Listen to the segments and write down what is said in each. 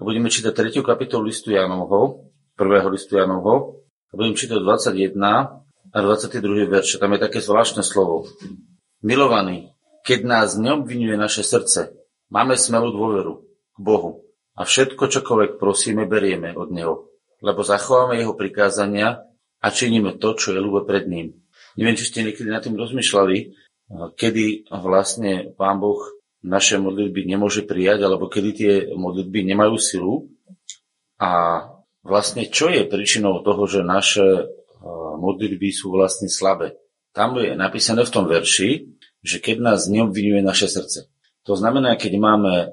budeme čítať 3. kapitolu listu Janovho, prvého listu Janovho, a budem čítať 21 a 22. verš. Tam je také zvláštne slovo. Milovaný, keď nás neobvinuje naše srdce, máme smelú dôveru k Bohu a všetko, čokoľvek prosíme, berieme od Neho, lebo zachováme Jeho prikázania a činíme to, čo je ľúbe pred ním. Neviem, či ste niekedy nad tým rozmýšľali, kedy vlastne Pán Boh naše modlitby nemôže prijať, alebo kedy tie modlitby nemajú silu a vlastne čo je príčinou toho, že naše modlitby sú vlastne slabé. Tam je napísané v tom verši, že keď nás neobvinuje naše srdce. To znamená, keď máme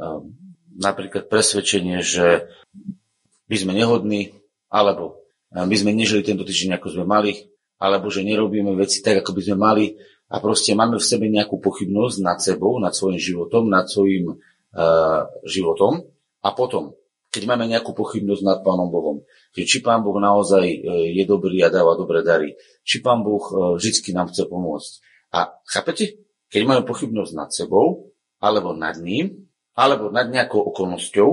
napríklad presvedčenie, že my sme nehodní, alebo my sme nežili tento týždeň, ako sme mali, alebo že nerobíme veci tak, ako by sme mali a proste máme v sebe nejakú pochybnosť nad sebou, nad svojim životom, nad svojim uh, životom a potom keď máme nejakú pochybnosť nad Pánom Bohom, že či Pán Boh naozaj e, je dobrý a dáva dobré dary, či Pán Boh e, vždy nám chce pomôcť. A chápete? Keď máme pochybnosť nad sebou, alebo nad ním, alebo nad nejakou okolnosťou,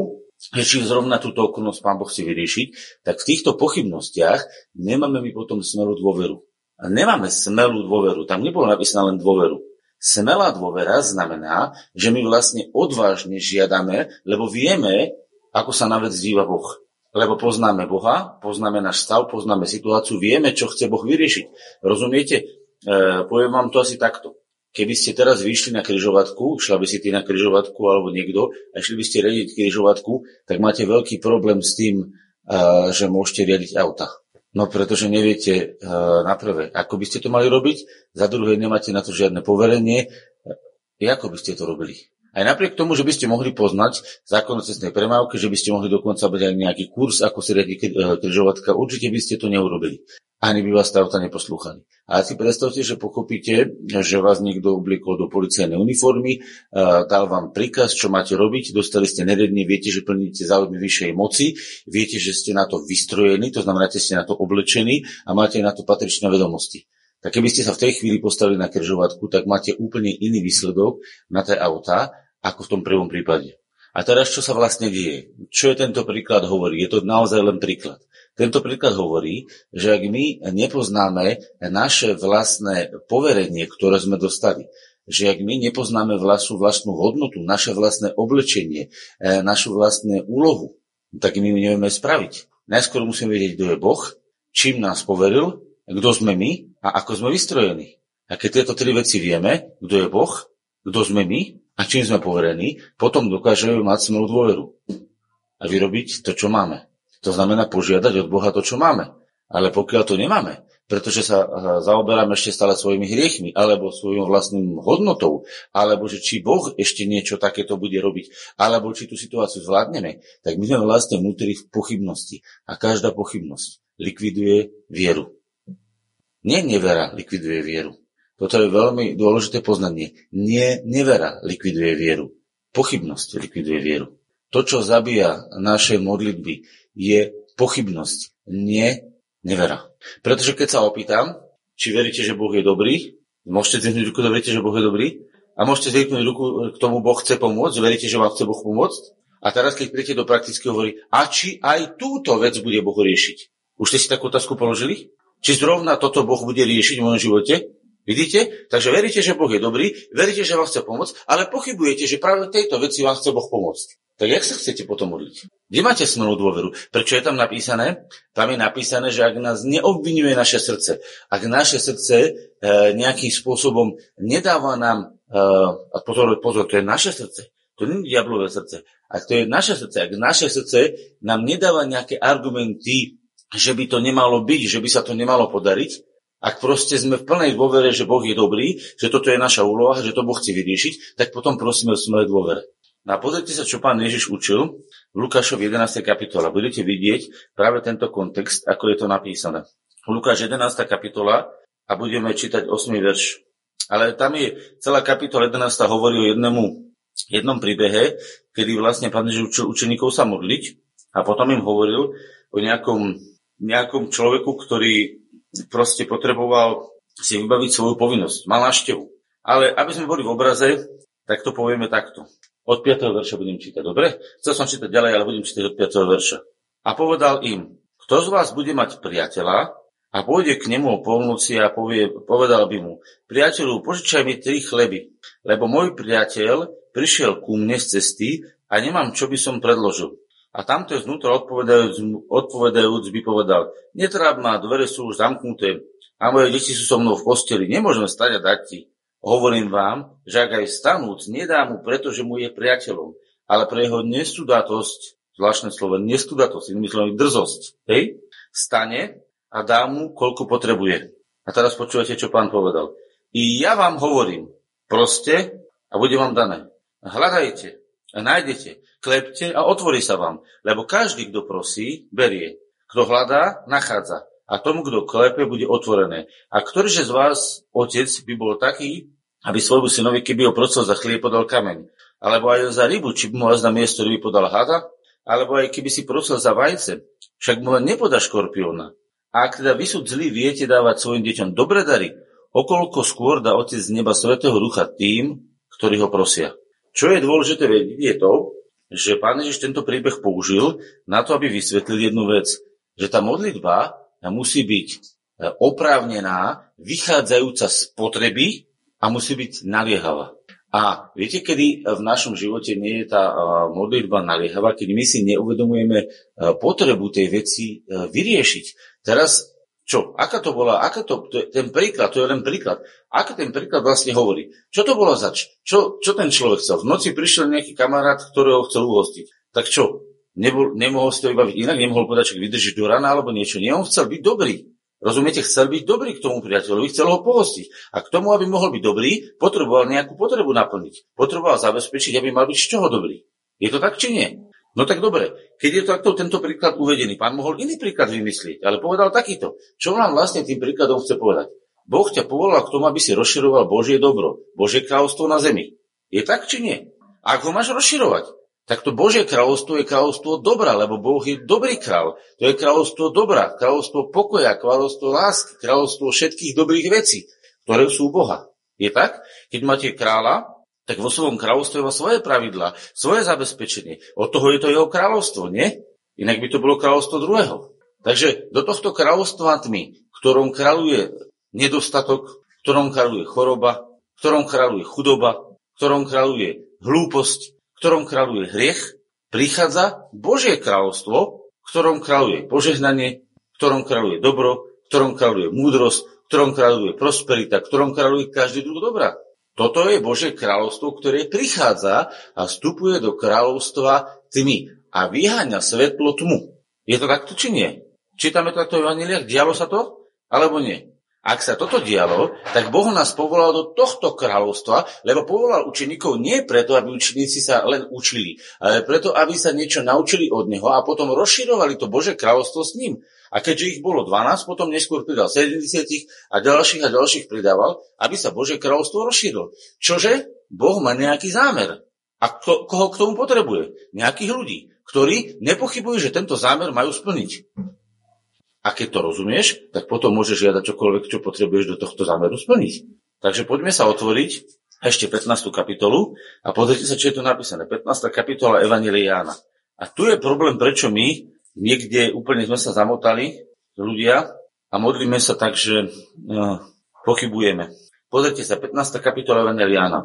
že či zrovna túto okolnosť Pán Boh si vyriešiť, tak v týchto pochybnostiach nemáme my potom smelú dôveru. Nemáme smelú dôveru. Tam nebolo napísané len dôveru. Smelá dôvera znamená, že my vlastne odvážne žiadame, lebo vieme, ako sa na vec díva Boh. Lebo poznáme Boha, poznáme náš stav, poznáme situáciu, vieme, čo chce Boh vyriešiť. Rozumiete? E, poviem vám to asi takto. Keby ste teraz vyšli na kryžovatku, šla by si ty na kryžovatku alebo niekto a išli by ste riadiť kryžovatku, tak máte veľký problém s tým, e, že môžete riadiť auta. No pretože neviete e, na prvé, ako by ste to mali robiť, za druhé nemáte na to žiadne poverenie, e, ako by ste to robili. Aj napriek tomu, že by ste mohli poznať zákon o cestnej premávke, že by ste mohli dokonca mať aj nejaký kurz, ako si riadi e, križovatka, určite by ste to neurobili. Ani by vás auta neposlúchali. A si predstavte, že pochopíte, že vás niekto oblikol do policajnej uniformy, dal vám príkaz, čo máte robiť, dostali ste neredne, viete, že plníte záujmy vyššej moci, viete, že ste na to vystrojení, to znamená, že ste na to oblečení a máte na to patričné vedomosti tak keby ste sa v tej chvíli postavili na križovatku, tak máte úplne iný výsledok na tie autá, ako v tom prvom prípade. A teraz čo sa vlastne deje? Čo je tento príklad hovorí? Je to naozaj len príklad. Tento príklad hovorí, že ak my nepoznáme naše vlastné poverenie, ktoré sme dostali, že ak my nepoznáme vlastnú vlastnú hodnotu, naše vlastné oblečenie, e, našu vlastnú úlohu, tak my ju nevieme spraviť. Najskôr musíme vedieť, kto je Boh, čím nás poveril, kto sme my a ako sme vystrojení. A keď tieto tri veci vieme, kto je Boh, kto sme my a čím sme poverení, potom dokážeme mať smelú dôveru a vyrobiť to, čo máme. To znamená požiadať od Boha to, čo máme. Ale pokiaľ to nemáme, pretože sa zaoberáme ešte stále svojimi hriechmi, alebo svojou vlastným hodnotou, alebo že či Boh ešte niečo takéto bude robiť, alebo či tú situáciu zvládneme, tak my sme vlastne vnútri v pochybnosti. A každá pochybnosť likviduje vieru. Nie nevera likviduje vieru. Toto je veľmi dôležité poznanie. Nie nevera likviduje vieru. Pochybnosť likviduje vieru. To, čo zabíja naše modlitby, je pochybnosť, nie nevera. Pretože keď sa opýtam, či veríte, že Boh je dobrý, môžete zvihnúť ruku, veríte, že Boh je dobrý, a môžete zvihnúť ruku k tomu, Boh chce pomôcť, veríte, že vám chce Boh pomôcť, a teraz, keď príjete do praktického, hovorí, a či aj túto vec bude Boh riešiť? Už ste si takú otázku položili? Či zrovna toto Boh bude riešiť v mojom živote? Vidíte? Takže veríte, že Boh je dobrý, veríte, že vám chce pomôcť, ale pochybujete, že práve tejto veci vám chce Boh pomôcť. Tak jak sa chcete potom modliť? Kde máte smelú dôveru? Prečo je tam napísané? Tam je napísané, že ak nás neobvinuje naše srdce, ak naše srdce e, nejakým spôsobom nedáva nám, e, a pozor, pozor, to je naše srdce, to nie je diablové srdce, ak to je naše srdce, ak naše srdce nám nedáva nejaké argumenty, že by to nemalo byť, že by sa to nemalo podariť, ak proste sme v plnej dôvere, že Boh je dobrý, že toto je naša úloha, že to Boh chce vyriešiť, tak potom prosíme o smelej dôvere. No a pozrite sa, čo pán Ježiš učil v Lukášov 11. kapitola. Budete vidieť práve tento kontext, ako je to napísané. Lukáš 11. kapitola a budeme čítať 8. verš. Ale tam je celá kapitola 11. hovorí o jednému, jednom príbehe, kedy vlastne pán Ježiš učil učeníkov sa modliť a potom im hovoril o nejakom, nejakom človeku, ktorý proste potreboval si vybaviť svoju povinnosť. Mal návštevu. Ale aby sme boli v obraze, tak to povieme takto. Od 5. verša budem čítať, dobre? Chcel som čítať ďalej, ale budem čítať od 5. verša. A povedal im, kto z vás bude mať priateľa a pôjde k nemu o polnoci a povie, povedal by mu, priateľu, požičaj mi tri chleby, lebo môj priateľ prišiel ku mne z cesty a nemám, čo by som predložil. A tamto znútra odpovedajúc, odpovedajúc by povedal, netráb ma, dvere sú už zamknuté a moje deti sú so mnou v posteli, nemôžem stať a dať ti. Hovorím vám, že ak aj stanúc, nedá mu, pretože mu je priateľom, ale pre jeho nestudatosť, zvláštne slovo, nestudatosť, myslím drzosť, hej, stane a dá mu, koľko potrebuje. A teraz počúvate, čo pán povedal. I ja vám hovorím, proste a bude vám dané. Hľadajte a nájdete, klepte a otvorí sa vám, lebo každý, kto prosí, berie. Kto hľadá, nachádza. A tomu, kto klepe, bude otvorené. A ktorýže z vás, otec, by bol taký, aby svojmu synovi, keby ho prosil za chlieb, podal kameň. Alebo aj za rybu, či by mu na miesto ryby podal hada, alebo aj keby si prosil za vajce, však mu len nepodá škorpióna. A ak teda vy sú zlí, viete dávať svojim deťom dobre dary, okolko skôr dá Otec z neba Svetého Ducha tým, ktorí ho prosia. Čo je dôležité vedieť je to, že Pán Ježiš tento príbeh použil na to, aby vysvetlil jednu vec, že tá modlitba musí byť e, oprávnená, vychádzajúca z potreby a musí byť naliehavá. A viete, kedy v našom živote nie je tá modlitba naliehavá, keď my si neuvedomujeme potrebu tej veci vyriešiť. Teraz čo? Aká to bola? Aká to, to je, ten príklad, to je len príklad. Ako ten príklad vlastne hovorí? Čo to bolo zač? Čo, čo ten človek chcel? V noci prišiel nejaký kamarát, ktorého chcel uhostiť. Tak čo? Nebol, nemohol si to vybaviť inak? Nemohol povedať, že vydržíš do rana alebo niečo? Nie, on chcel byť dobrý. Rozumiete, chcel byť dobrý k tomu priateľovi, chcel ho pohostiť. A k tomu, aby mohol byť dobrý, potreboval nejakú potrebu naplniť. Potreboval zabezpečiť, aby mal byť z čoho dobrý. Je to tak, či nie? No tak dobre, keď je takto tento príklad uvedený, pán mohol iný príklad vymyslieť, ale povedal takýto. Čo nám vlastne tým príkladom chce povedať? Boh ťa povolal k tomu, aby si rozširoval Božie dobro, Božie kráľovstvo na zemi. Je tak, či nie? Ako máš rozširovať? Tak to Božie kráľovstvo je kráľovstvo dobra, lebo Boh je dobrý král. To je kráľovstvo dobra, kráľovstvo pokoja, kráľovstvo lásky, kráľovstvo všetkých dobrých vecí, ktoré sú Boha. Je tak? Keď máte kráľa, tak vo svojom kráľovstve má svoje pravidlá, svoje zabezpečenie. Od toho je to jeho kráľovstvo, nie? Inak by to bolo kráľovstvo druhého. Takže do tohto kráľovstva tmy, ktorom kráľuje nedostatok, ktorom kráľuje choroba, ktorom kráľuje chudoba, ktorom kráľuje hlúposť, ktorom kráľuje hriech, prichádza Božie kráľovstvo, v ktorom kráľuje požehnanie, v ktorom kráľuje dobro, v ktorom kráľuje múdrosť, v ktorom kráľuje prosperita, v ktorom kráľuje každý druh dobra. Toto je Božie kráľovstvo, ktoré prichádza a vstupuje do kráľovstva tmy a vyháňa svetlo tmu. Je to takto, či nie? Čítame to v Evangeliách, dialo sa to? Alebo nie? Ak sa toto dialo, tak Boh nás povolal do tohto kráľovstva, lebo povolal učeníkov nie preto, aby učeníci sa len učili, ale preto, aby sa niečo naučili od Neho a potom rozširovali to Bože kráľovstvo s ním. A keďže ich bolo 12, potom neskôr pridal 70 a ďalších a ďalších pridával, aby sa Bože kráľovstvo rozšírilo. Čože? Boh má nejaký zámer. A ko, koho k tomu potrebuje? Nejakých ľudí, ktorí nepochybujú, že tento zámer majú splniť. A keď to rozumieš, tak potom môžeš žiadať čokoľvek, čo potrebuješ do tohto zámeru splniť. Takže poďme sa otvoriť ešte 15. kapitolu a pozrite sa, čo je tu napísané. 15. kapitola Evangelia Jána. A tu je problém, prečo my niekde úplne sme sa zamotali, ľudia, a modlíme sa tak, že uh, pochybujeme. Pozrite sa, 15. kapitola Evangelia Jána.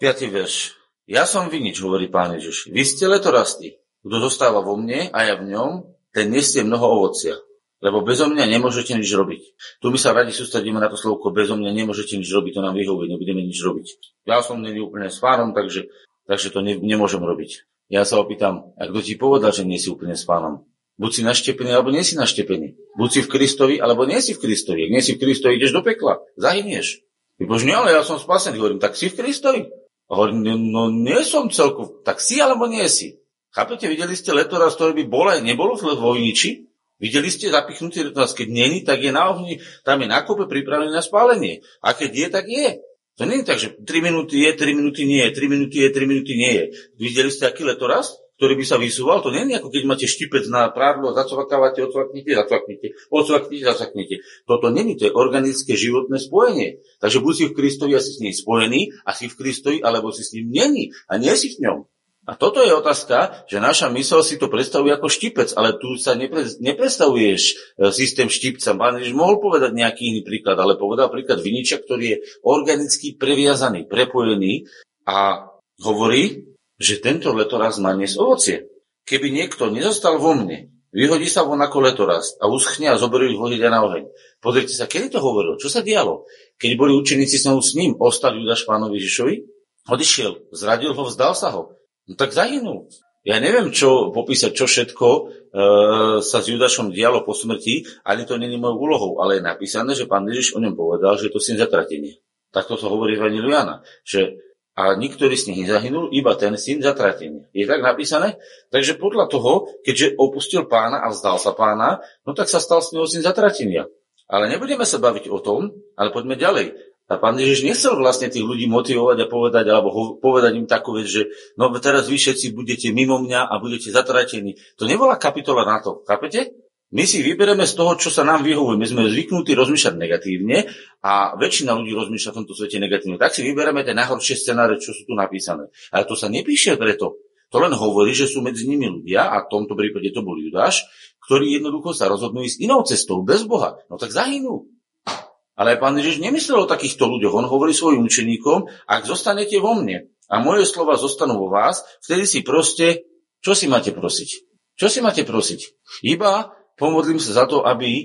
5. verš. Ja som vinič, hovorí pán Ježiš. Vy ste letorastí. Kto zostáva vo mne a ja v ňom, ten nesie mnoho ovocia. Lebo bezo mňa nemôžete nič robiť. Tu my sa radi sústredíme na to slovko bezo mňa nemôžete nič robiť, to nám vyhovuje, nebudeme nič robiť. Ja som není úplne s pánom, takže, takže to ne, nemôžem robiť. Ja sa opýtam, a kto ti povedal, že nie si úplne s pánom? Buď si naštepený, alebo nie si naštepený. Buď si v Kristovi, alebo nie si v Kristovi. Ak nie si v Kristovi, ideš do pekla. Zahynieš. Vybožne, ale ja som spasený. Hovorím, tak si v Kristovi. Hovorím, no, no nie som celku. Tak si, alebo nie si. Chápete, videli ste letora, ktorý by bol aj nebol v vojniči? Videli ste zapichnutý retras, keď není, tak je na ohni, tam je na kope pripravený na spálenie. A keď je, tak je. To je tak, že 3 minúty je, 3 minúty nie je, 3 minúty je, 3 minúty nie je. Videli ste aký letoraz? ktorý by sa vysúval. To je ako keď máte štipec na prádlo zacvakávate, odsvaknite, zacvaknite, odsvaknite, zacvaknite. Toto není, to je organické životné spojenie. Takže buď si v Kristovi a si s ním spojený, a si v Kristovi, alebo si s ním není a nie si v ňom. A toto je otázka, že naša mysl si to predstavuje ako štipec, ale tu sa nepre, nepredstavuješ e, systém štipca. Ježiš mohol povedať nejaký iný príklad, ale povedal príklad viniča, ktorý je organicky previazaný, prepojený a hovorí, že tento letoraz má dnes ovocie. Keby niekto nezostal vo mne, vyhodí sa von ako letoraz a uschne a zoberú ich na oheň. Pozrite sa, kedy to hovoril, čo sa dialo? Keď boli učeníci s ním, ostal Judáš pánovi Ježišovi, odišiel, zradil ho, vzdal sa ho. No tak zahynul. Ja neviem, čo popísať, čo všetko e, sa s Judašom dialo po smrti, ani to není mojou úlohou, ale je napísané, že pán Ježiš o ňom povedal, že to syn zatratenie. Tak to hovorí v Jana, že a niktorý z nich nezahynul, iba ten syn zatratenia. Je tak napísané? Takže podľa toho, keďže opustil pána a vzdal sa pána, no tak sa stal s neho syn zatratenia. Ale nebudeme sa baviť o tom, ale poďme ďalej. A pán Ježiš nechcel vlastne tých ľudí motivovať a povedať, alebo ho, povedať im takú vec, že no teraz vy všetci budete mimo mňa a budete zatratení. To nebola kapitola na to, chápete? My si vybereme z toho, čo sa nám vyhovuje. My sme zvyknutí rozmýšľať negatívne a väčšina ľudí rozmýšľa v tomto svete negatívne. Tak si vybereme tie najhoršie scenáre, čo sú tu napísané. Ale to sa nepíše preto. To len hovorí, že sú medzi nimi ľudia, a v tomto prípade to bol Judáš, ktorí jednoducho sa rozhodnú ísť inou cestou, bez Boha. No tak zahynú. Ale pán Ježiš nemyslel o takýchto ľuďoch. On hovorí svojim učeníkom, ak zostanete vo mne a moje slova zostanú vo vás, vtedy si proste, čo si máte prosiť? Čo si máte prosiť? Iba pomodlím sa za to, aby e,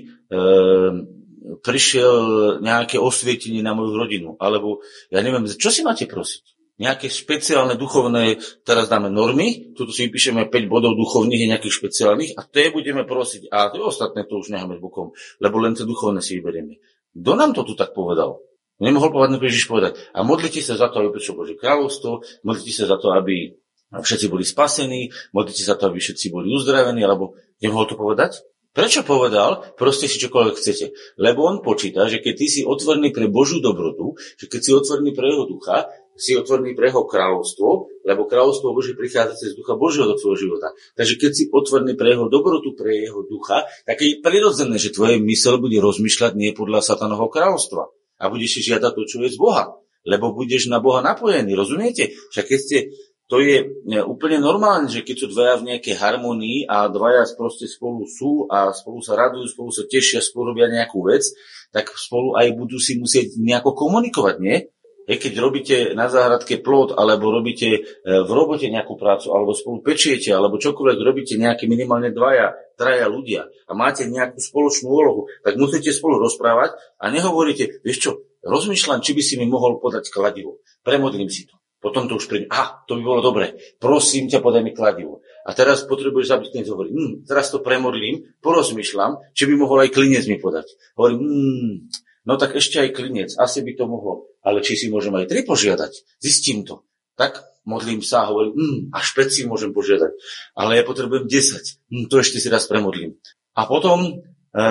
prišiel nejaké osvietenie na moju rodinu. Alebo ja neviem, čo si máte prosiť? Nejaké špeciálne duchovné, teraz dáme normy, tu si vypíšeme 5 bodov duchovných, nejakých špeciálnych a tie budeme prosiť. A tie ostatné to už necháme bokom, lebo len tie duchovné si vyberieme. Kto nám to tu tak povedal? Nemohol povedať Ježiš povedať. A modlite sa za to, aby prišlo Božie kráľovstvo, modlite sa za to, aby všetci boli spasení, modlite sa za to, aby všetci boli uzdravení, alebo nemohol to povedať? Prečo povedal, proste si čokoľvek chcete? Lebo on počíta, že keď ty si otvorený pre Božiu dobrotu, že keď si otvorený pre jeho ducha, si otvorený pre jeho kráľovstvo, lebo kráľovstvo Božie prichádza cez ducha Božieho do tvojho života. Takže keď si otvorený pre jeho dobrotu, pre jeho ducha, tak je prirodzené, že tvoje mysel bude rozmýšľať nie podľa satanovho kráľovstva. A budeš si žiadať to, čo je z Boha. Lebo budeš na Boha napojený, rozumiete? Však keď ste to je úplne normálne, že keď sú dvaja v nejakej harmonii a dvaja proste spolu sú a spolu sa radujú, spolu sa tešia, spolu robia nejakú vec, tak spolu aj budú si musieť nejako komunikovať, nie? Je, keď robíte na záhradke plod, alebo robíte e, v robote nejakú prácu, alebo spolu pečiete, alebo čokoľvek robíte nejaké minimálne dvaja, traja ľudia a máte nejakú spoločnú úlohu, tak musíte spolu rozprávať a nehovoríte, vieš čo, rozmýšľam, či by si mi mohol podať kladivo. Premodlím si to. Potom to už príde, a to by bolo dobre, prosím ťa, podaj mi kladivo. A teraz potrebuješ zabiť klinec, hovorí, hm, teraz to premodlím, porozmýšľam, či by mohol aj klinec mi podať. Hovorím, hm, no tak ešte aj klinec, asi by to mohlo. Ale či si môžem aj tri požiadať, zistím to. Tak modlím sa a hovorím, mm, až 5 si môžem požiadať, ale ja potrebujem 10, mm, to ešte si raz premodlím. A potom, e,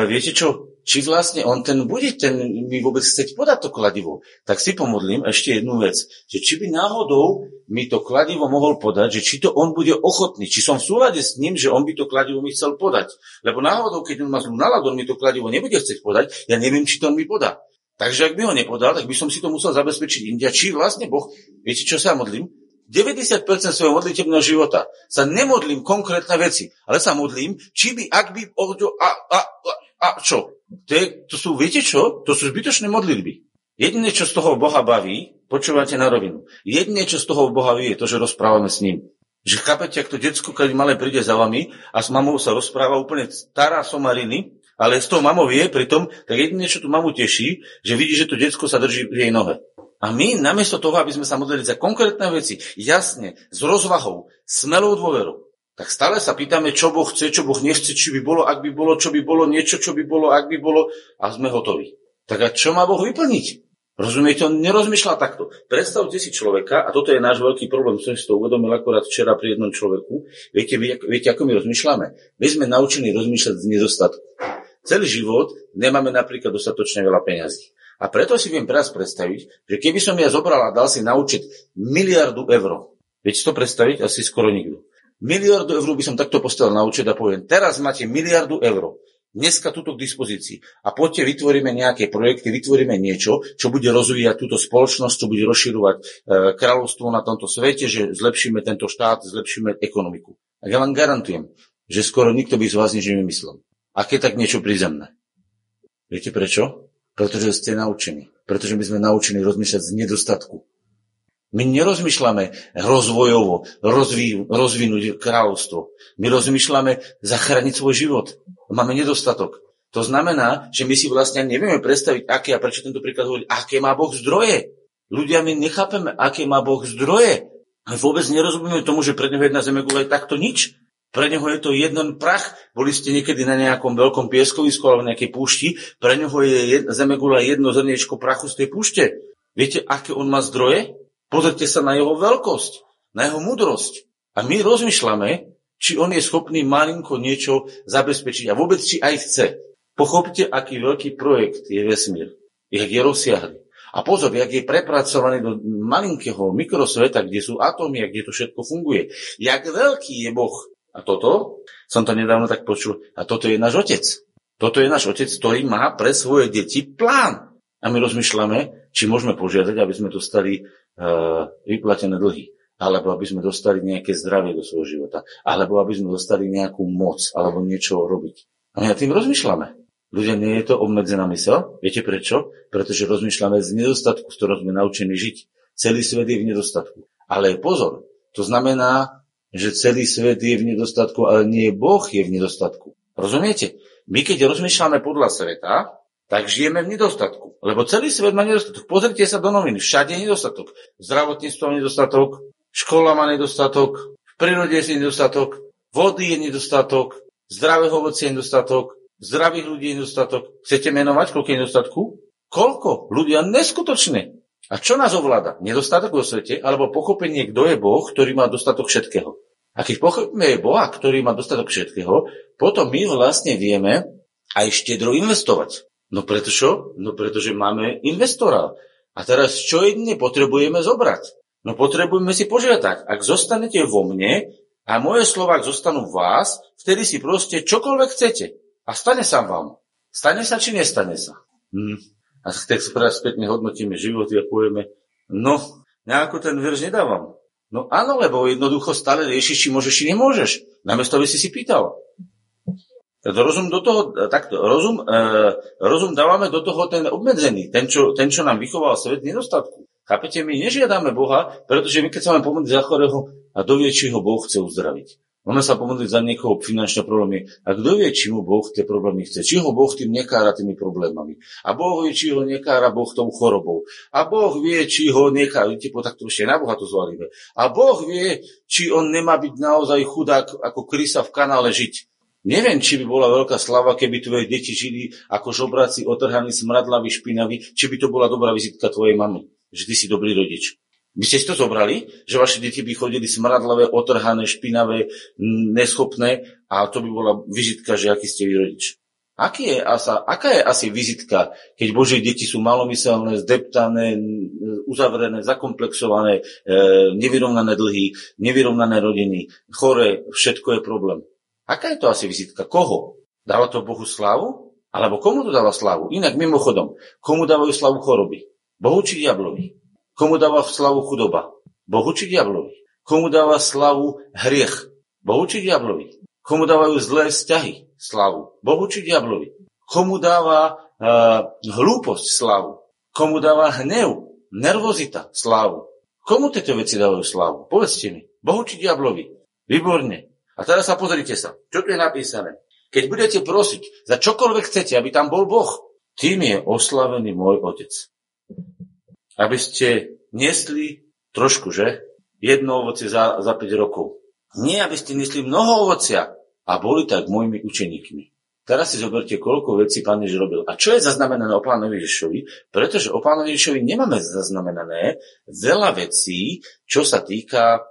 viete čo, či vlastne on ten bude ten mi vôbec chceť podať to kladivo, tak si pomodlím ešte jednu vec, že či by náhodou mi to kladivo mohol podať, že či to on bude ochotný, či som v súlade s ním, že on by to kladivo mi chcel podať. Lebo náhodou, keď on má zlú náladu, on mi to kladivo nebude chcieť podať, ja neviem, či to on mi podá. Takže ak by ho nepodal, tak by som si to musel zabezpečiť India. Či vlastne Boh, viete, čo sa modlím? 90% svojho modlitebného života sa nemodlím konkrétne veci, ale sa modlím, či by, ak by, a, a, a, a čo? To, je, to sú, viete čo? To sú zbytočné modlitby. Jediné, čo z toho Boha baví, počúvate na rovinu. Jediné, čo z toho Boha vie, je to, že rozprávame s ním. Že chápete, ak to detsko, keď malé príde za vami a s mamou sa rozpráva úplne stará somariny, ale s tou mamou je pritom, tak jedine, čo tu mamu teší, že vidí, že to detsko sa drží v jej nohe. A my, namiesto toho, aby sme sa modlili za konkrétne veci, jasne, s rozvahou, smelou dôverou, tak stále sa pýtame, čo Boh chce, čo Boh nechce, či by bolo, ak by bolo, čo by bolo, niečo, čo by bolo, ak by bolo, a sme hotoví. Tak a čo má Boh vyplniť? Rozumiete, on nerozmýšľa takto. Predstavte si človeka, a toto je náš veľký problém, som si to uvedomil akorát včera pri jednom človeku. Viete, viete, ako my rozmýšľame? My sme naučení rozmýšľať z nedostatku. Celý život nemáme napríklad dostatočne veľa peňazí. A preto si viem teraz predstaviť, že keby som ja zobral a dal si na účet miliardu eur, viete to predstaviť? Asi skoro nikto. Miliardu eur by som takto postavil na účet a poviem, teraz máte miliardu eur dneska túto k dispozícii. A poďte vytvoríme nejaké projekty, vytvoríme niečo, čo bude rozvíjať túto spoločnosť, čo bude rozširovať e, kráľovstvo na tomto svete, že zlepšíme tento štát, zlepšíme ekonomiku. A ja vám garantujem, že skoro nikto by z vás nič nevymyslel. Aké tak niečo prízemné? Viete prečo? Pretože ste naučení. Pretože my sme naučení rozmýšľať z nedostatku. My nerozmýšľame rozvojovo, rozví, rozvinúť kráľovstvo. My rozmýšľame zachrániť svoj život. Máme nedostatok. To znamená, že my si vlastne nevieme predstaviť, aké, a prečo tento príklad hovorí, aké má Boh zdroje. Ľudia my nechápeme, aké má Boh zdroje. A vôbec nerozumieme tomu, že pre neho jedna zemegula je takto nič. Pre neho je to jeden prach. Boli ste niekedy na nejakom veľkom pieskovisku alebo nejakej púšti. Pre neho je zemegula jedno zrniečko prachu z tej púšte. Viete, aké on má zdroje? Pozrite sa na jeho veľkosť, na jeho múdrosť. A my rozmýšľame, či on je schopný malinko niečo zabezpečiť a vôbec či aj chce. Pochopte, aký veľký projekt je vesmír, jak je rozsiahly. A pozor, jak je prepracovaný do malinkého mikrosveta, kde sú atómy a kde to všetko funguje. Jak veľký je Boh. A toto, som to nedávno tak počul, a toto je náš otec. Toto je náš otec, ktorý má pre svoje deti plán. A my rozmýšľame, či môžeme požiadať, aby sme dostali uh, vyplatené dlhy, alebo aby sme dostali nejaké zdravie do svojho života, alebo aby sme dostali nejakú moc, alebo niečo robiť. A my nad tým rozmýšľame. Ľudia, nie je to obmedzená mysel? Viete prečo? Pretože rozmýšľame z nedostatku, z ktorého sme naučení žiť. Celý svet je v nedostatku. Ale pozor, to znamená, že celý svet je v nedostatku, ale nie Boh je v nedostatku. Rozumiete? My keď rozmýšľame podľa sveta, tak žijeme v nedostatku. Lebo celý svet má nedostatok. Pozrite sa do novín, všade je nedostatok. Zdravotníctvo má nedostatok, škola má nedostatok, v prírode je nedostatok, vody je nedostatok, zdravého ovocia je nedostatok, zdravých ľudí je nedostatok. Chcete menovať, koľko je nedostatku? Koľko? Ľudia neskutočne. A čo nás ovláda? Nedostatok vo svete, alebo pochopenie, kto je Boh, ktorý má dostatok všetkého. A keď pochopíme Boha, ktorý má dostatok všetkého, potom my vlastne vieme aj štedro investovať. No preto? No pretože máme investora. A teraz čo jedine potrebujeme zobrať? No potrebujeme si požiadať ak zostanete vo mne a moje slova zostanú v vás, vtedy si proste čokoľvek chcete. A stane sa vám. Stane sa či nestane sa? Hm. A tak spätne hodnotíme životy a povieme, no, nejako ten verš nedávam. No áno, lebo jednoducho stále riešiš, či môžeš, či nemôžeš. Namiesto, aby si si pýtal. Rozum do toho, takto, rozum, e, rozum dávame do toho ten obmedzený, ten čo, ten, čo nám vychoval svet nedostatku. Chápete, my nežiadame Boha, pretože my keď sa máme pomôcť za chorého a dovie, či ho Boh chce uzdraviť. Máme sa pomôcť za niekoho finančné problémy. A kto vie, či mu Boh tie problémy chce? Či ho Boh tým nekára tými problémami? A Boh vie, či ho nekára Boh tou chorobou. A Boh vie, či ho nekára, vidíte, po takto ešte na Boha to zvalíme. A Boh vie, či on nemá byť naozaj chudák ako krysa v kanále žiť. Neviem, či by bola veľká slava, keby tvoje deti žili ako žobraci, otrhaní, smradlaví, špinaví, či by to bola dobrá vizitka tvojej mamy, že ty si dobrý rodič. By ste si to zobrali, že vaše deti by chodili smradlavé, otrhané, špinavé, neschopné a to by bola vizitka, že aký ste vy rodič. Aký je asa, aká je asi vizitka, keď Božie deti sú malomyselné, zdeptané, uzavrené, zakomplexované, e, nevyrovnané dlhy, nevyrovnané rodiny, chore, všetko je problém. Aká je to asi vizitka? Koho? Dáva to Bohu slavu? Alebo komu to dáva slavu? Inak mimochodom, komu dávajú slavu choroby? Bohu či diablovi? Komu dáva slavu chudoba? Bohu či diablovi? Komu dáva slavu hriech? Bohu či diablovi? Komu dávajú zlé vzťahy slavu? Bohu či diablovi? Komu dáva uh, hlúposť slavu? Komu dáva hnev, nervozita slavu? Komu tieto veci dávajú slavu? Povedzte mi. Bohu či diablovi? Výborne. A teraz sa pozrite sa, čo tu je napísané. Keď budete prosiť za čokoľvek chcete, aby tam bol Boh, tým je oslavený môj otec. Aby ste nesli trošku, že? Jedno ovocie za, za 5 rokov. Nie, aby ste nesli mnoho ovocia a boli tak môjimi učeníkmi. Teraz si zoberte, koľko vecí pán Ježiš robil. A čo je zaznamenané o pánovi Ježišovi? Pretože o pánovi Ježišovi nemáme zaznamenané veľa vecí, čo sa týka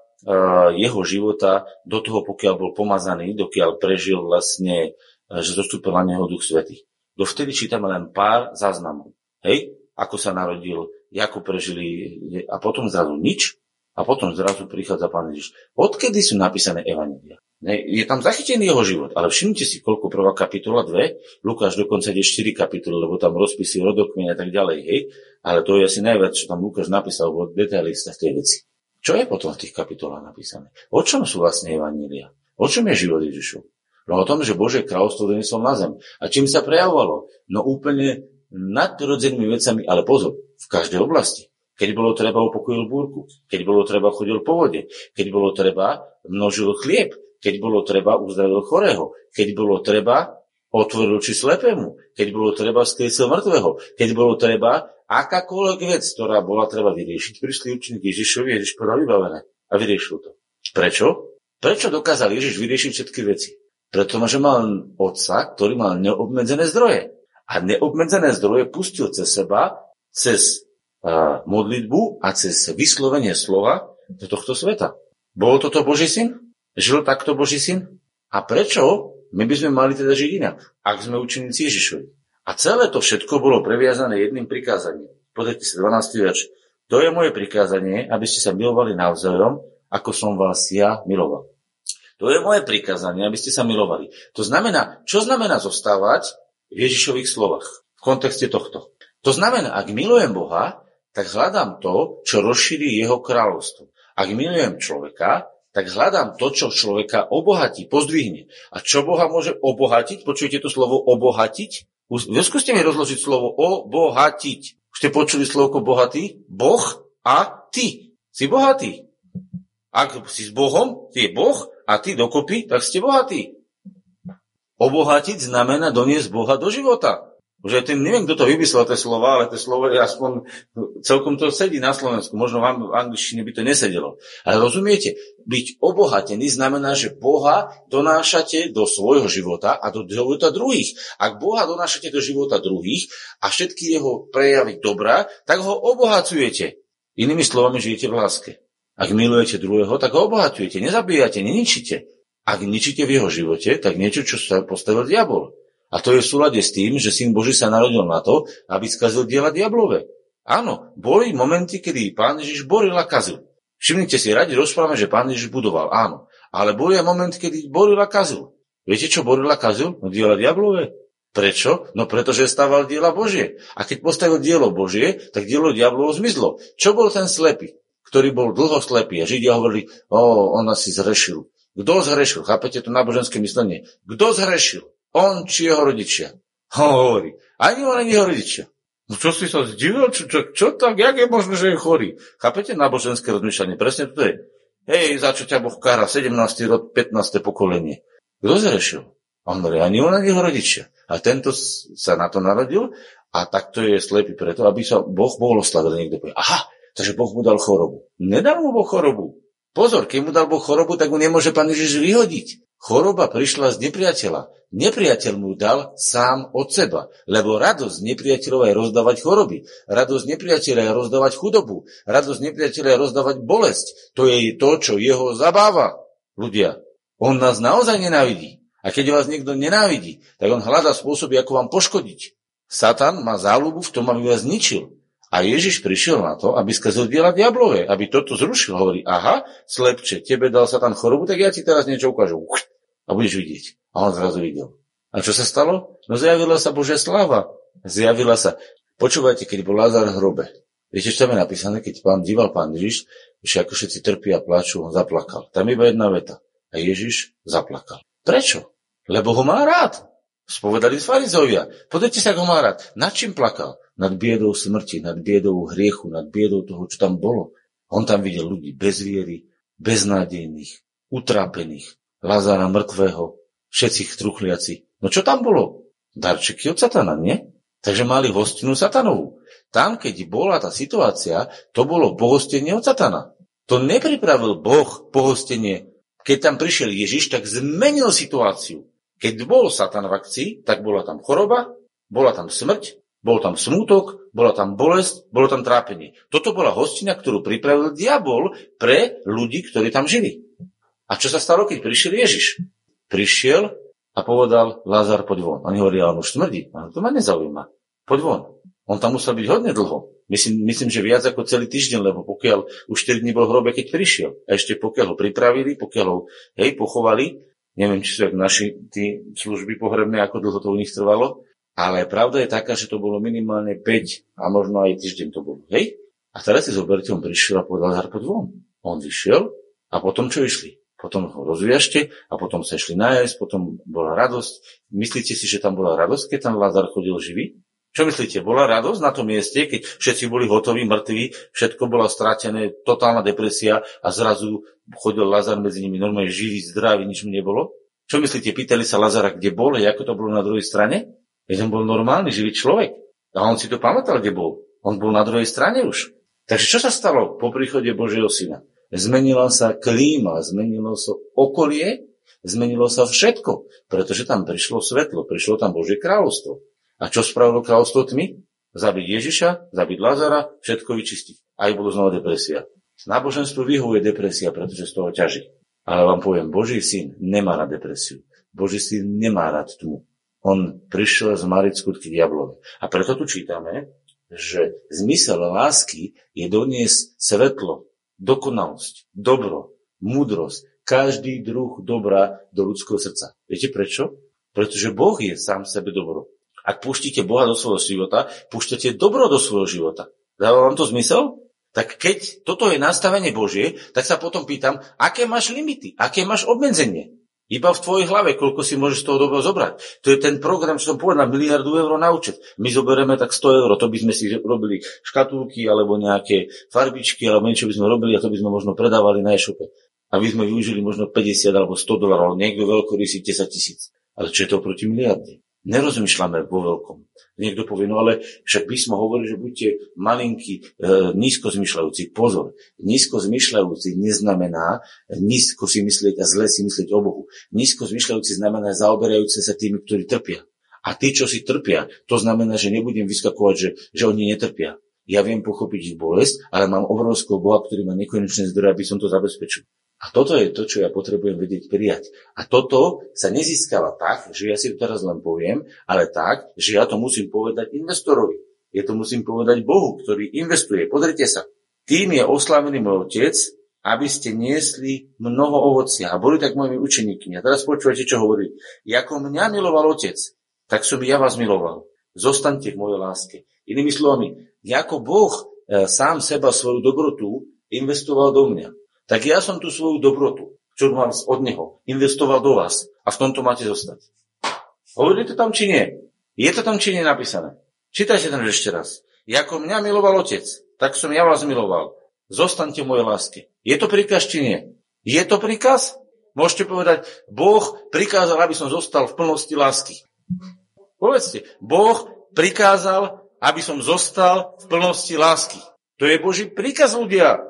jeho života do toho, pokiaľ bol pomazaný, dokiaľ prežil vlastne, že zostúpil na neho Duch Svetý. Dovtedy čítame len pár záznamov. Hej, ako sa narodil, ako prežili a potom zrazu nič. A potom zrazu prichádza pán Ježiš. Odkedy sú napísané evanília? Je tam zachytený jeho život, ale všimnite si, koľko prvá kapitola, dve, Lukáš dokonca ide 4 kapitoly, lebo tam rozpisy rodokmien a tak ďalej, hej. Ale to je asi najviac, čo tam Lukáš napísal, lebo detailista v tej veci. Čo je potom v tých kapitolách napísané? O čom sú vlastne evanília? O čom je život Ježišov? No o tom, že Bože kráľovstvo doniesol na zem. A čím sa prejavovalo? No úplne nadrodzenými vecami, ale pozor, v každej oblasti. Keď bolo treba, upokojil búrku. Keď bolo treba, chodil po vode. Keď bolo treba, množil chlieb. Keď bolo treba, uzdravil chorého. Keď bolo treba, otvoril či slepému. Keď bolo treba, skriesil mŕtvého. Keď bolo treba, akákoľvek vec, ktorá bola treba vyriešiť, prišli učeník Ježišovi, Ježiš povedal vybavené. A vyriešil to. Prečo? Prečo dokázal Ježiš vyriešiť všetky veci? Pretože mal otca, ktorý mal neobmedzené zdroje. A neobmedzené zdroje pustil cez seba, cez uh, modlitbu a cez vyslovenie slova do tohto sveta. Bol toto Boží syn? Žil takto Boží syn? A prečo my by sme mali teda žiť inak, ak sme učeníci Ježišovi? A celé to všetko bolo previazané jedným prikázaním. Pozrite sa, 12. verš. To je moje prikázanie, aby ste sa milovali navzájom, ako som vás ja miloval. To je moje prikázanie, aby ste sa milovali. To znamená, čo znamená zostávať v Ježišových slovách v kontexte tohto? To znamená, ak milujem Boha, tak hľadám to, čo rozšíri jeho kráľovstvo. Ak milujem človeka, tak hľadám to, čo človeka obohatí, pozdvihne. A čo Boha môže obohatiť? Počujete to slovo obohatiť? Skúste mi rozložiť slovo obohatiť. Už ste počuli slovo bohatý? Boh a ty. Si bohatý. Ak si s Bohom, ty je Boh a ty dokopy, tak ste bohatí. Obohatiť znamená doniesť Boha do života. Aj ten, neviem, kto to vymyslel, tie slova, ale tie slova aspoň, celkom to sedí na Slovensku. Možno vám v angličtine by to nesedelo. Ale rozumiete, byť obohatený znamená, že Boha donášate do svojho života a do života druhých. Ak Boha donášate do života druhých a všetky jeho prejavy dobrá, tak ho obohacujete. Inými slovami, žijete v láske. Ak milujete druhého, tak ho obohacujete. Nezabíjate, neničíte. Ak ničíte v jeho živote, tak niečo, čo sa postavil diabol. A to je v súlade s tým, že Syn Boží sa narodil na to, aby skazil diela diablové. Áno, boli momenty, kedy pán Ježiš boril a kazil. Všimnite si, radi rozprávame, že pán Ježiš budoval, áno. Ale boli aj momenty, kedy boril a kazil. Viete, čo boril a kazil? No diela diablové. Prečo? No pretože stával diela Božie. A keď postavil dielo Božie, tak dielo diablovo zmizlo. Čo bol ten slepý, ktorý bol dlho slepý? A Židia hovorili, o, on asi zhrešil. Kto zhrešil? Chápete to náboženské myslenie? Kto zhrešil? On či jeho rodičia. On hovorí. Ani on, ani jeho rodičia. No čo si sa zdivil? Čo, čo, čo tak? Jak je možné, že je chorý? Chápete náboženské rozmýšľanie? Presne to je. Hej, za čo ťa Boh kára? 17. rok, 15. pokolenie. Kto zrešil? On hovorí, ani on, ani jeho rodičia. A tento sa na to narodil a takto je slepý preto, aby sa Boh bol oslavil. Niekto povie, aha, takže Boh mu dal chorobu. Nedal mu Boh chorobu. Pozor, keď mu dal Boh chorobu, tak mu nemôže pán Ježiš vyhodiť. Choroba prišla z nepriateľa. Nepriateľ mu dal sám od seba, lebo radosť nepriateľov je rozdávať choroby. Radosť nepriateľa je rozdávať chudobu. Radosť nepriateľa je rozdávať bolesť. To je to, čo jeho zabáva. Ľudia, on nás naozaj nenávidí. A keď vás niekto nenávidí, tak on hľadá spôsoby, ako vám poškodiť. Satan má záľubu v tom, aby vás zničil. A Ježiš prišiel na to, aby skazil diela diablové, aby toto zrušil. Hovorí, aha, slepče, tebe dal sa tam chorobu, tak ja ti teraz niečo ukážem. A budeš vidieť. A on zrazu videl. A čo sa stalo? No zjavila sa Božia sláva. Zjavila sa. Počúvajte, keď bol Lázar v hrobe. Viete, čo tam je napísané? Keď pán díval pán Ježiš, že ako všetci trpia a plačú, on zaplakal. Tam iba jedna veta. A Ježiš zaplakal. Prečo? Lebo ho má rád. Spovedali farizovia. Podajte sa, ako má rád. Nad čím plakal? Nad biedou smrti, nad biedou hriechu, nad biedou toho, čo tam bolo. On tam videl ľudí bez viery, beznádejných, utrápených, Lazára mŕtvého, všetci truchliaci. No čo tam bolo? Darčeky od satana, nie? Takže mali hostinu satanovú. Tam, keď bola tá situácia, to bolo pohostenie od satana. To nepripravil Boh pohostenie. Keď tam prišiel Ježiš, tak zmenil situáciu. Keď bol Satan v akcii, tak bola tam choroba, bola tam smrť, bol tam smútok, bola tam bolesť, bolo tam trápenie. Toto bola hostina, ktorú pripravil diabol pre ľudí, ktorí tam žili. A čo sa stalo, keď prišiel Ježiš? Prišiel a povedal, Lázar, poď von. Oni hovorili, on už smrdí. A to ma nezaujíma. Poď von. On tam musel byť hodne dlho. Myslím, myslím, že viac ako celý týždeň, lebo pokiaľ už 4 dní bol v hrobe, keď prišiel. A ešte pokiaľ ho pripravili, pokiaľ ho hej, pochovali, neviem, či sú naši tí služby pohrebné, ako dlho to u nich trvalo, ale pravda je taká, že to bolo minimálne 5 a možno aj týždeň to bolo. Hej? A teraz si zoberte, on prišiel a povedal Harpo von. On vyšiel a potom čo išli? Potom ho rozviažte a potom sa išli nájsť, potom bola radosť. Myslíte si, že tam bola radosť, keď tam Lazar chodil živý? Čo myslíte, bola radosť na tom mieste, keď všetci boli hotoví, mŕtvi, všetko bolo stratené, totálna depresia a zrazu chodil Lazar medzi nimi normálne živý, zdravý, nič mu nebolo? Čo myslíte, pýtali sa Lazara, kde bol, ako to bolo na druhej strane? Veď on bol normálny, živý človek. A on si to pamätal, kde bol. On bol na druhej strane už. Takže čo sa stalo po príchode Božieho syna? Zmenila sa klíma, zmenilo sa okolie, zmenilo sa všetko, pretože tam prišlo svetlo, prišlo tam Božie kráľovstvo. A čo spravilo kráľovstvo tmy? Zabiť Ježiša, zabiť Lazara, všetko vyčistiť. Aj bolo znova depresia. Náboženstvo vyhovuje depresia, pretože z toho ťaží. Ale vám poviem, Boží syn nemá rád depresiu. Boží syn nemá rád tmu. On prišiel zmariť skutky diablové. A preto tu čítame, že zmysel lásky je doniesť svetlo, dokonalosť, dobro, múdrosť, každý druh dobra do ľudského srdca. Viete prečo? Pretože Boh je sám sebe dobro. Ak púštíte Boha do svojho života, púšťate dobro do svojho života. Dáva vám to zmysel? Tak keď toto je nastavenie Božie, tak sa potom pýtam, aké máš limity, aké máš obmedzenie. Iba v tvojej hlave, koľko si môžeš toho dobro zobrať. To je ten program, čo som povedal, miliardu eur na účet. My zoberieme tak 100 eur, to by sme si robili škatulky alebo nejaké farbičky alebo niečo by sme robili a to by sme možno predávali na e-shope. A my sme využili možno 50 alebo 100 dolarov, niekto veľkorysí 10 tisíc. Ale čo je to proti miliarde? Nerozmýšľame vo veľkom. Niekto povie, no ale však písmo hovorí, že buďte malinkí, e, nízko zmyšľajúci. Pozor, nízko zmyšľajúci neznamená nízko si myslieť a zle si myslieť o Bohu. Nízko zmyšľajúci znamená zaoberajúce sa tými, ktorí trpia. A tí, čo si trpia, to znamená, že nebudem vyskakovať, že, že oni netrpia. Ja viem pochopiť ich bolesť, ale mám obrovského Boha, ktorý má nekonečné zdroje, aby som to zabezpečil. A toto je to, čo ja potrebujem vedieť prijať. A toto sa nezískava tak, že ja si to teraz len poviem, ale tak, že ja to musím povedať investorovi. Ja to musím povedať Bohu, ktorý investuje. Pozrite sa. Tým je oslavený môj otec, aby ste niesli mnoho ovocia a boli tak mojimi učeníkmi. A teraz počúvajte, čo hovorí. Ako mňa miloval otec, tak som ja vás miloval. Zostaňte v mojej láske. Inými slovami, ako Boh e, sám seba svoju dobrotu investoval do mňa tak ja som tú svoju dobrotu, čo mám od Neho, investoval do vás a v tomto máte zostať. Hovorí to tam, či nie? Je to tam, či nie napísané? Čítajte tam ešte raz. Jako mňa miloval Otec, tak som ja vás miloval. Zostaňte v mojej láske. Je to príkaz, či nie? Je to príkaz? Môžete povedať, Boh prikázal, aby som zostal v plnosti lásky. Povedzte, Boh prikázal, aby som zostal v plnosti lásky. To je Boží príkaz ľudia.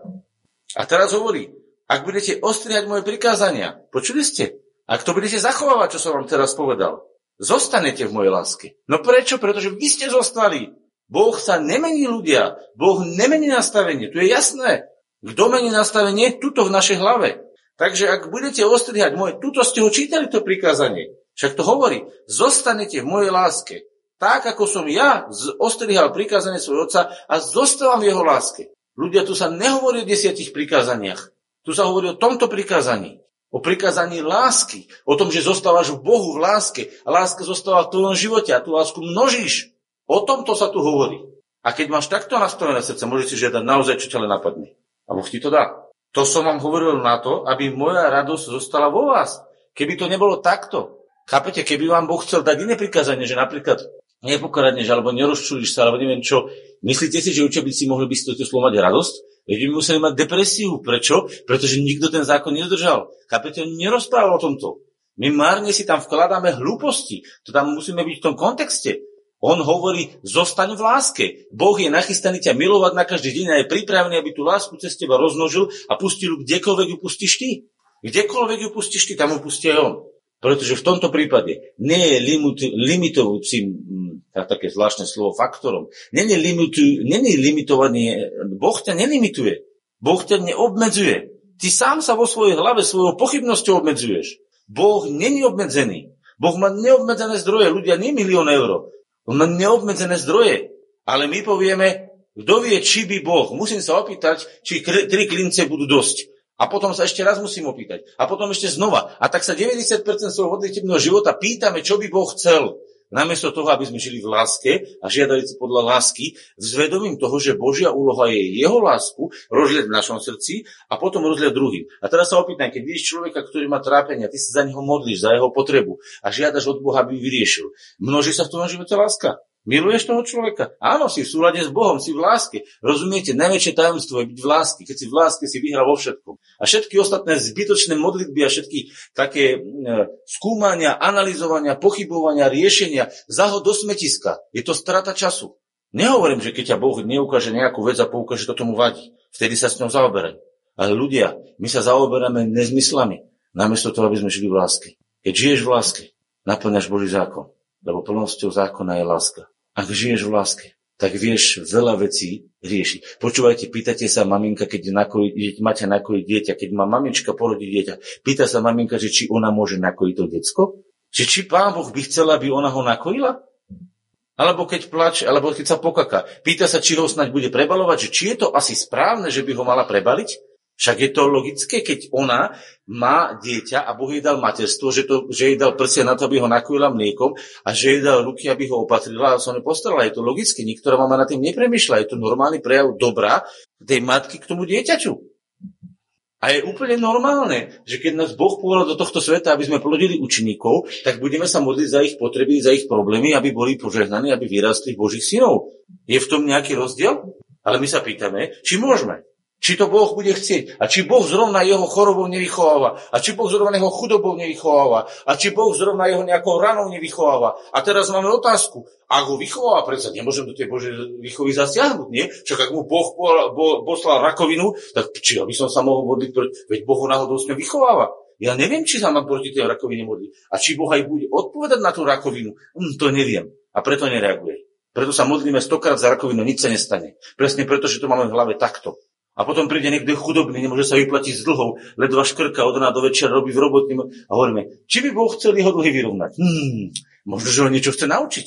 A teraz hovorí, ak budete ostrihať moje prikázania, počuli ste? Ak to budete zachovávať, čo som vám teraz povedal, zostanete v mojej láske. No prečo? Pretože vy ste zostali. Boh sa nemení ľudia. Boh nemení nastavenie. Tu je jasné. Kto mení nastavenie? Tuto v našej hlave. Takže ak budete ostrihať moje, tuto ste ho čítali to prikázanie. Však to hovorí, zostanete v mojej láske. Tak, ako som ja ostrihal prikázanie svojho otca a zostávam v jeho láske. Ľudia, tu sa nehovorí o desiatich prikázaniach. Tu sa hovorí o tomto prikázaní. O prikázaní lásky. O tom, že zostávaš v Bohu v láske. A láska zostáva v tvojom živote a tú lásku množíš. O tomto sa tu hovorí. A keď máš takto nastavené srdce, môžeš si žiadať naozaj, čo ťa len napadne. A Boh ti to dá. To som vám hovoril na to, aby moja radosť zostala vo vás. Keby to nebolo takto, chápete, keby vám Boh chcel dať iné prikázanie, že napríklad nepokradneš, alebo nerozčulíš sa, alebo neviem čo. Myslíte si, že učebníci mohli by si to mať radosť? Veď by museli mať depresiu. Prečo? Pretože nikto ten zákon nedržal. Kapitán nerozprával o tomto. My márne si tam vkladáme hlúposti. To tam musíme byť v tom kontexte. On hovorí, zostaň v láske. Boh je nachystaný ťa milovať na každý deň a je pripravený, aby tú lásku cez teba roznožil a pustil, kdekoľvek ju pustíš ty. Kdekoľvek ju pustíš ty, tam ju pustí aj on. Pretože v tomto prípade nie je limitujúcim, také zvláštne slovo, faktorom. Není, limitu, není limitovaný, Boh ťa nelimituje. Boh ťa neobmedzuje. Ty sám sa vo svojej hlave svojou pochybnosťou obmedzuješ. Boh není obmedzený. Boh má neobmedzené zdroje. Ľudia nie milión eur. On má neobmedzené zdroje. Ale my povieme, Kto vie, či by Boh, musím sa opýtať, či tri klince budú dosť. A potom sa ešte raz musím opýtať. A potom ešte znova. A tak sa 90% svojho modlitebného života pýtame, čo by Boh chcel. Namiesto toho, aby sme žili v láske a žiadali si podľa lásky, zvedomím toho, že Božia úloha je jeho lásku rozliať v našom srdci a potom rozliať druhým. A teraz sa opýtam, keď vidíš človeka, ktorý má trápenia, ty sa za neho modlíš, za jeho potrebu a žiadaš od Boha, aby vyriešil. Množí sa v tom živote láska? Miluješ toho človeka? Áno, si v súlade s Bohom, si v láske. Rozumiete, najväčšie tajomstvo je byť v láske. Keď si v láske, si vyhral vo všetkom. A všetky ostatné zbytočné modlitby a všetky také e, skúmania, analyzovania, pochybovania, riešenia, zahod do smetiska. Je to strata času. Nehovorím, že keď ťa Boh neukáže nejakú vec a poukáže, to tomu vadí. Vtedy sa s ňou zaoberaj. Ale ľudia, my sa zaoberáme nezmyslami, namiesto toho, aby sme žili v láske. Keď žiješ v láske, naplňaš Boží zákon lebo plnosťou zákona je láska. Ak žiješ v láske, tak vieš veľa vecí riešiť. Počúvajte, pýtate sa maminka, keď nakojí, máte nakojiť dieťa, keď má mamička porodí dieťa, pýta sa maminka, že či ona môže nakojiť to decko? Že či pán Boh by chcel, aby ona ho nakojila? Alebo keď plače, alebo keď sa pokaka. Pýta sa, či ho snaď bude prebalovať, že či je to asi správne, že by ho mala prebaliť? Však je to logické, keď ona má dieťa a Boh jej dal materstvo, že, to, že jej dal prsia na to, aby ho nakojila mliekom a že jej dal ruky, aby ho opatrila a sa ho postarala. Je to logické, niektorá mama na tým nepremýšľa. Je to normálny prejav dobra tej matky k tomu dieťaťu. A je úplne normálne, že keď nás Boh povedal do tohto sveta, aby sme plodili učeníkov, tak budeme sa modliť za ich potreby, za ich problémy, aby boli požehnaní, aby vyrastli Božích synov. Je v tom nejaký rozdiel? Ale my sa pýtame, či môžeme. Či to Boh bude chcieť. A či Boh zrovna jeho chorobou nevychováva. A či Boh zrovna jeho chudobou nevychováva. A či Boh zrovna jeho nejakou ranou nevychováva. A teraz máme otázku. Ak ho vychováva, predsa nemôžem do tej Božej výchovy zasiahnuť, nie? Však ak mu Boh poslal rakovinu, tak či by som sa mohol modliť, veď Boh ho náhodou s vychováva. Ja neviem, či sa mám proti tej rakovine modliť. A či Boh aj bude odpovedať na tú rakovinu, hm, to neviem. A preto nereaguje. Preto sa modlíme stokrát za rakovinu, nič sa nestane. Presne preto, že to máme v hlave takto. A potom príde niekto chudobný, nemôže sa vyplatiť z dlhov, ledva škrka od rána do večera robí v robotným a hovoríme, či by Boh chcel jeho dlhy vyrovnať. Hmm, možno, že ho niečo chce naučiť.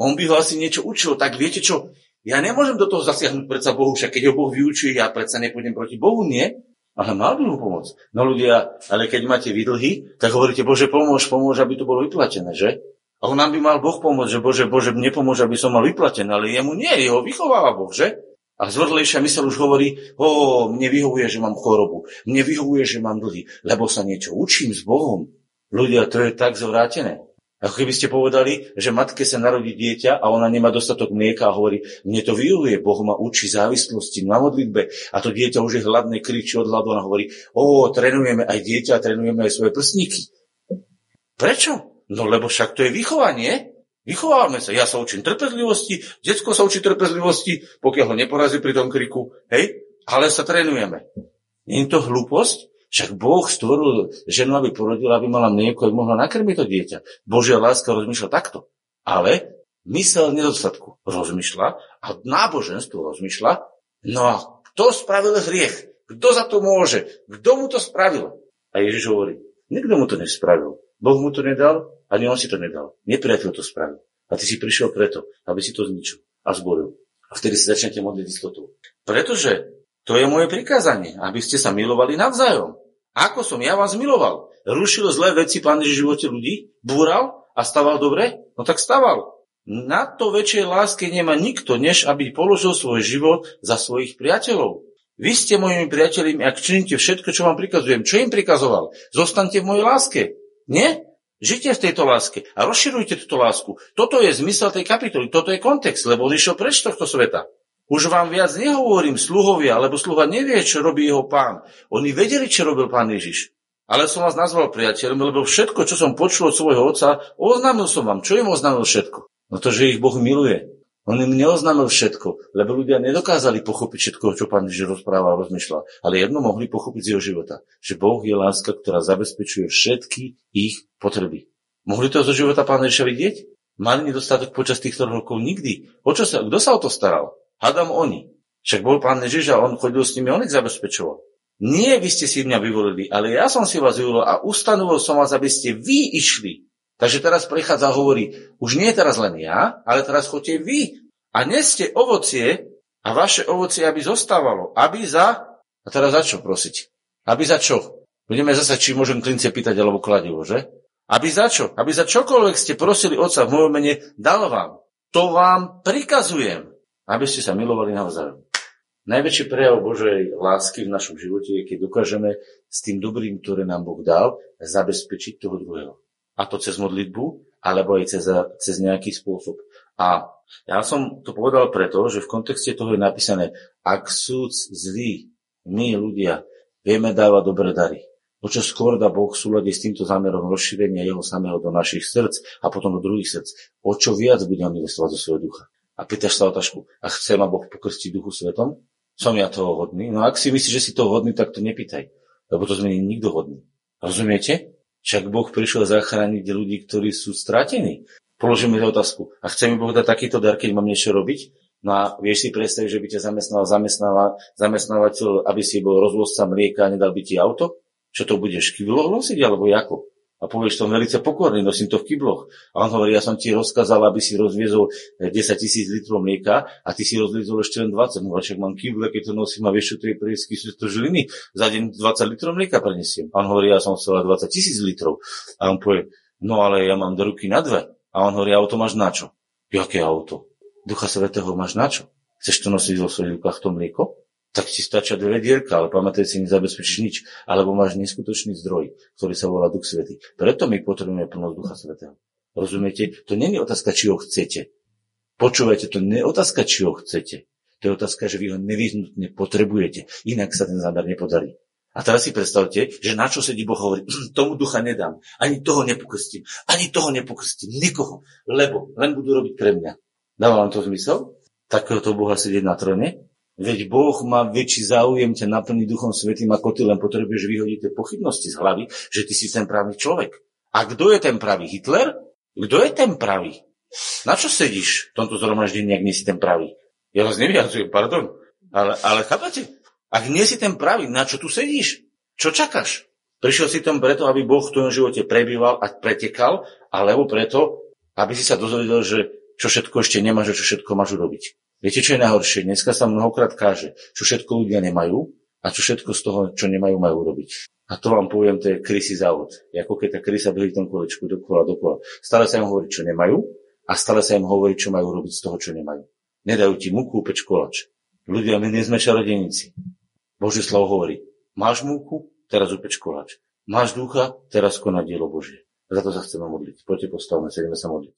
On by ho asi niečo učil, tak viete čo? Ja nemôžem do toho zasiahnuť predsa Bohu, však keď ho Boh vyučuje, ja predsa nepôjdem proti Bohu, nie? Ale mal by mu pomôcť. No ľudia, ale keď máte výdlhy, tak hovoríte, Bože, pomôž, pomôž, aby to bolo vyplatené, že? A on nám by mal Boh pomôcť, že Bože, Bože, nepomôže, aby som mal vyplatené, ale jemu nie, jeho vychováva Boh, že? A zvrdlejšia mysel už hovorí, o, mne vyhovuje, že mám chorobu, mne vyhovuje, že mám dlhy, lebo sa niečo učím s Bohom. Ľudia, to je tak zvrátené. Ako keby ste povedali, že matke sa narodí dieťa a ona nemá dostatok mlieka a hovorí, mne to vyhovuje, Boh ma učí závislosti na modlitbe a to dieťa už je hladné, kričí od hladu a hovorí, o, trénujeme aj dieťa, trénujeme aj svoje prsníky. Prečo? No lebo však to je vychovanie. Vychovávame sa. Ja sa učím trpezlivosti, detsko sa učí trpezlivosti, pokiaľ ho neporazí pri tom kriku, hej, ale sa trénujeme. Nie je to hlúposť? Však Boh stvoril ženu, aby porodila, aby mala mlieko, aby mohla nakrmiť to dieťa. Božia láska rozmýšľa takto. Ale mysel nedostatku rozmýšľa a náboženstvo rozmýšľa, no a kto spravil hriech? Kto za to môže? Kto mu to spravil? A Ježiš hovorí, nikto mu to nespravil. Boh mu to nedal, ani on si to nedal. Nepriateľ to spravil. A ty si prišiel preto, aby si to zničil a zboril. A vtedy si začnete modliť istotu. Pretože to je moje prikázanie, aby ste sa milovali navzájom. Ako som ja vás miloval? Rušil zlé veci Pán v živote ľudí? Búral a staval dobre? No tak staval. Na to väčšej láske nemá nikto, než aby položil svoj život za svojich priateľov. Vy ste mojimi priateľmi, ak činíte všetko, čo vám prikazujem. Čo im prikazoval? Zostaňte v mojej láske. Nie? Žite v tejto láske a rozširujte túto lásku. Toto je zmysel tej kapitoly, toto je kontext, lebo on išiel preč tohto sveta. Už vám viac nehovorím sluhovia, lebo sluha nevie, čo robí jeho pán. Oni vedeli, čo robil pán Ježiš. Ale som vás nazval priateľom, lebo všetko, čo som počul od svojho otca, oznámil som vám. Čo im oznámil všetko? No to, že ich Boh miluje. On im neoznámil všetko, lebo ľudia nedokázali pochopiť všetko, čo pán Ježiš rozprával a rozmýšľal. Ale jedno mohli pochopiť z jeho života, že Boh je láska, ktorá zabezpečuje všetky ich potreby. Mohli to zo života pána Ježiša vidieť? Mali nedostatok počas týchto rokov nikdy. O čo sa, kto sa o to staral? Hadam oni. Však bol pán Ježiš a on chodil s nimi, on ich zabezpečoval. Nie vy ste si mňa vyvolili, ale ja som si vás vyvolil a ustanovil som vás, aby ste vy išli Takže teraz prechádza a hovorí, už nie teraz len ja, ale teraz chodte vy a neste ovocie a vaše ovocie, aby zostávalo. Aby za... A teraz za čo prosiť? Aby za čo? Budeme zase, či môžem klince pýtať alebo kladivo, že? Aby za čo? Aby za čokoľvek ste prosili Otca v mojom mene, dal vám. To vám prikazujem, aby ste sa milovali navzájom. Najväčší prejav Božej lásky v našom živote je, keď dokážeme s tým dobrým, ktoré nám Boh dal, zabezpečiť toho druhého. A to cez modlitbu, alebo aj cez, cez nejaký spôsob. A ja som to povedal preto, že v kontexte toho je napísané, ak sú zlí, my ľudia vieme dávať dobré dary. O čo skôr dá Boh v súlade s týmto zámerom rozšírenia jeho samého do našich srdc a potom do druhých srdc. O čo viac budeme investovať do svojho ducha. A pýtaš sa otázku, a chce ma Boh pokrstiť duchu svetom? Som ja toho hodný? No ak si myslíš, že si toho hodný, tak to nepýtaj. Lebo to zmení nikto hodný. Rozumiete? Však Boh prišiel zachrániť ľudí, ktorí sú stratení. Položíme otázku. A chce mi Boh dať takýto dar, keď mám niečo robiť? No a vieš si predstaviť, že by ťa zamestnával zamestnávateľ, aby si bol rozvozca mlieka a nedal by ti auto? Čo to budeš kivloch nosiť, alebo ako? A povieš, som veľmi pokorný, nosím to v kybloch. A on hovorí, ja som ti rozkázal, aby si rozviezol 10 eh, tisíc litrov mlieka a ty si rozviezol ešte len 20. No však mám kyble, keď to nosím a vieš, čo to je prísky, sú to žiliny. Za deň 20 litrov mlieka prenesiem. A on hovorí, ja som chcel 20 tisíc litrov. A on povie, no ale ja mám do ruky na dve. A on hovorí, auto máš na čo? Jaké auto? Ducha Svetého máš na čo? Chceš to nosiť vo svojich rukách to mlieko? Tak ti stačia dve vedierka, ale pamätaj si, nezabezpečíš nič, alebo máš neskutočný zdroj, ktorý sa volá Duch Svetý. Preto my potrebujeme plnosť Ducha Svetého. Rozumiete? To nie je otázka, či ho chcete. Počúvajte, to nie je otázka, či ho chcete. To je otázka, že vy ho nevyhnutne potrebujete. Inak sa ten zámer nepodarí. A teraz si predstavte, že na čo sedí Boh hovorí, tomu ducha nedám, ani toho nepokrstím, ani toho nepokrstím, nikoho, lebo len budú robiť pre mňa. Dáva vám to zmysel? Takéhoto Boha sedieť na trone? Veď Boh má väčší záujem ťa naplniť Duchom Svetým, ako ty len potrebuješ vyhodiť tie pochybnosti z hlavy, že ty si ten pravý človek. A kto je ten pravý? Hitler? Kto je ten pravý? Na čo sedíš v tomto zhromaždení, ak nie si ten pravý? Ja vás nevyjadzujem, pardon. Ale, ale chápate? Ak nie si ten pravý, na čo tu sedíš? Čo čakáš? Prišiel si tam preto, aby Boh v tvojom živote prebýval a pretekal, alebo preto, aby si sa dozvedel, že čo všetko ešte nemáš a čo všetko máš urobiť. Viete, čo je najhoršie? Dneska sa mnohokrát káže, čo všetko ľudia nemajú a čo všetko z toho, čo nemajú, majú robiť. A to vám poviem, to je krysy závod. Ako keď tá krysa beží tom kolečku dokola, dokola. Stále sa im hovorí, čo nemajú a stále sa im hovorí, čo majú robiť z toho, čo nemajú. Nedajú ti múku, peč kolač. Ľudia, my nie sme čarodenici. Božie slovo hovorí, máš múku, teraz upeč kolač. Máš ducha, teraz konať dielo Božie. Za to sa chceme modliť. Poďte postavme, sa ideme sa modliť.